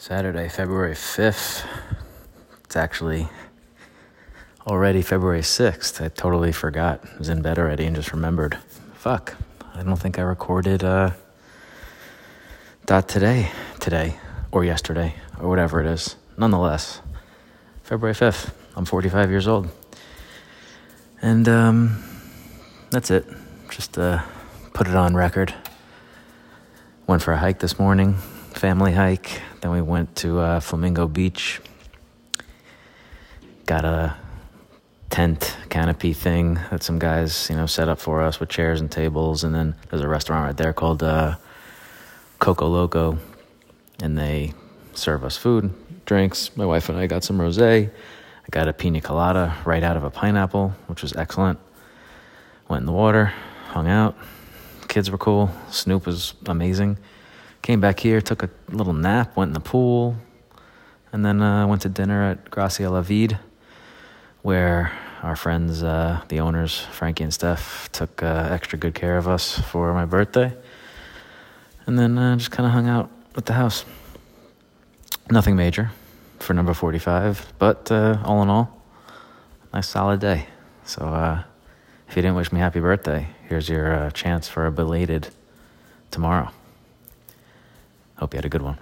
Saturday, February 5th. It's actually already February 6th. I totally forgot. I was in bed already and just remembered. Fuck. I don't think I recorded uh, today, today, or yesterday, or whatever it is. Nonetheless, February 5th. I'm 45 years old. And um, that's it. Just uh, put it on record. Went for a hike this morning, family hike. Then we went to uh, Flamingo Beach. Got a tent canopy thing that some guys, you know, set up for us with chairs and tables. And then there's a restaurant right there called uh, Coco Loco, and they serve us food, drinks. My wife and I got some rosé. I got a pina colada right out of a pineapple, which was excellent. Went in the water, hung out. Kids were cool. Snoop was amazing. Came back here, took a little nap, went in the pool, and then uh, went to dinner at Gracia La Vide, where our friends, uh, the owners, Frankie and Steph, took uh, extra good care of us for my birthday. And then uh, just kind of hung out at the house. Nothing major for number 45, but uh, all in all, nice solid day. So uh, if you didn't wish me happy birthday, here's your uh, chance for a belated tomorrow. Hope you had a good one.